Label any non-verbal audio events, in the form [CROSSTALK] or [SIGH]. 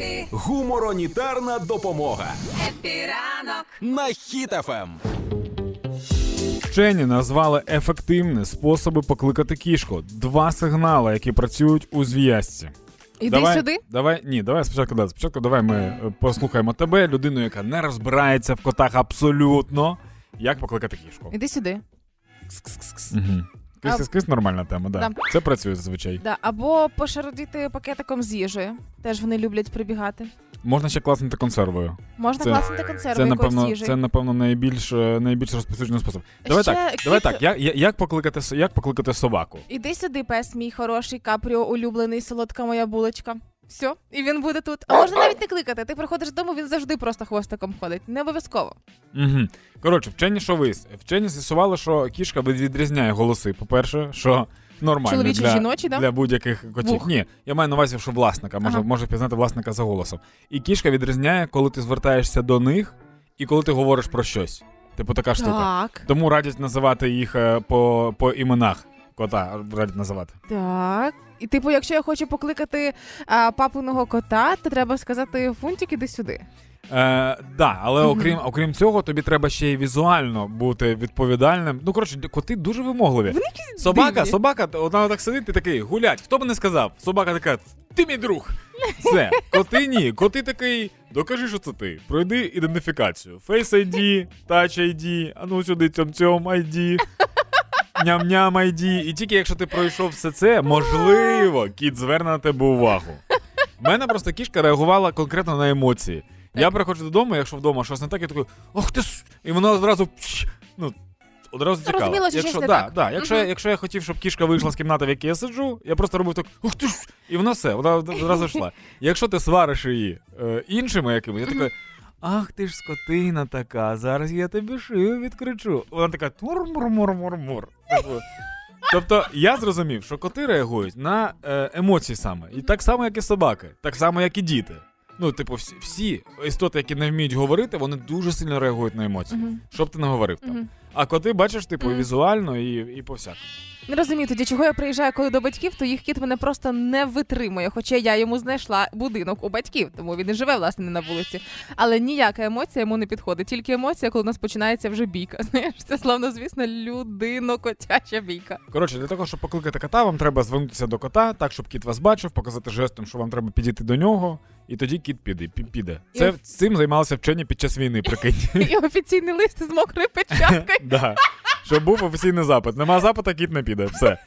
Happy, Гуморонітарна допомога Happy ранок. на Хіт-ФМ. Вчені назвали ефективні способи покликати кішку. Два сигнали, які працюють у зв'язці. Іди давай, сюди. Давай, ні, давай спочатку. Да, спочатку давай ми е, послухаємо тебе, людину, яка не розбирається в котах абсолютно. Як покликати кішку? Іди сюди. Угу. Кис, кис, нормальна тема, да. Да. Це працює зазвичай. Да. Або пошародіти пакетиком з їжею. Теж вони люблять прибігати. Можна ще класнути консервою. Можна Це- класнути консервою. Це напевно, їжею. це напевно найбільш е, найбільш розповсюджений спосіб. Давай Ще так, кіт- давай так. Як, як покликати як покликати собаку? Іди сюди, пес мій хороший, капріо, улюблений, солодка моя булочка. Все, і він буде тут. А можна навіть не кликати. Ти приходиш додому, він завжди просто хвостиком ходить. Не обов'язково. Угу. Коротше, вчені що вис? Вчені з'ясували, що кішка відрізняє голоси. По-перше, що нормально Чоловічі, для, жіночі, да? для будь-яких котів. Вух. Ні, я маю на увазі, що власника може, Ага. може пізнати власника за голосом. І кішка відрізняє, коли ти звертаєшся до них і коли ти говориш про щось. Типу така штука. Так, Тому радять називати їх е, по, по іменах. Кота радять називати. так. І типу, якщо я хочу покликати а, папиного кота, то треба сказати фунтик, іди сюди. Е, да, але окрім, окрім цього, тобі треба ще й візуально бути відповідальним. Ну, коротше, коти дуже вимогливі. Вони якісь Собака, дивні. собака, вона так сидить, ти такий гулять. Хто б не сказав? Собака така, ти мій друг. Все, коти ні. Коти такий, докажи, що це ти. Пройди ідентифікацію. Face ID, Touch ID, а ну сюди цьом-цьом ID. Ням-ням ID. І тільки якщо ти пройшов все це, можливо, кіт зверне на тебе увагу. У мене просто кішка реагувала конкретно на емоції. Я приходжу додому, якщо вдома щось не так, я такий, ох ти ж! І вона одразу ну, одразу тікала. Зрозуміло, що якщо, щось не да, так. Да, якщо, я, якщо я хотів, щоб кішка вийшла з кімнати, в якій я сиджу, я просто робив так, ух ти ж! І вона все, вона одразу йшла. Якщо ти свариш її е, іншими якимось, я такий, ах ти ж скотина така, зараз я тобі шию відкричу. Вона така тур-мур-мур-мур-мур. Типу, Тобто я зрозумів, що коти реагують на е, емоції саме. І так само, як і собаки, так само, як і діти. Ну, типу, всі, всі істоти, які не вміють говорити, вони дуже сильно реагують на емоції. Що б ти не говорив там. А коти, бачиш, типу, візуально, і, і по всякому. Не розумію тоді, чого я приїжджаю коли до батьків, то їх кіт мене просто не витримує. Хоча я йому знайшла будинок у батьків, тому він і живе власне не на вулиці. Але ніяка емоція йому не підходить. Тільки емоція, коли у нас починається вже бійка. [LAUGHS] Знаєш, це славно, звісно, людино-котяча бійка. Коротше, для того, щоб покликати кота, вам треба звернутися до кота, так, щоб кіт вас бачив, показати жестом, що вам треба підійти до нього, і тоді кіт піде. піде. Це І- цим займалися вчені під час війни, прикинь. [LAUGHS] І офіційний лист з мокрою [LAUGHS] печаткою. Щоб був офіційний запит. Нема запита, кіт не піде. Все.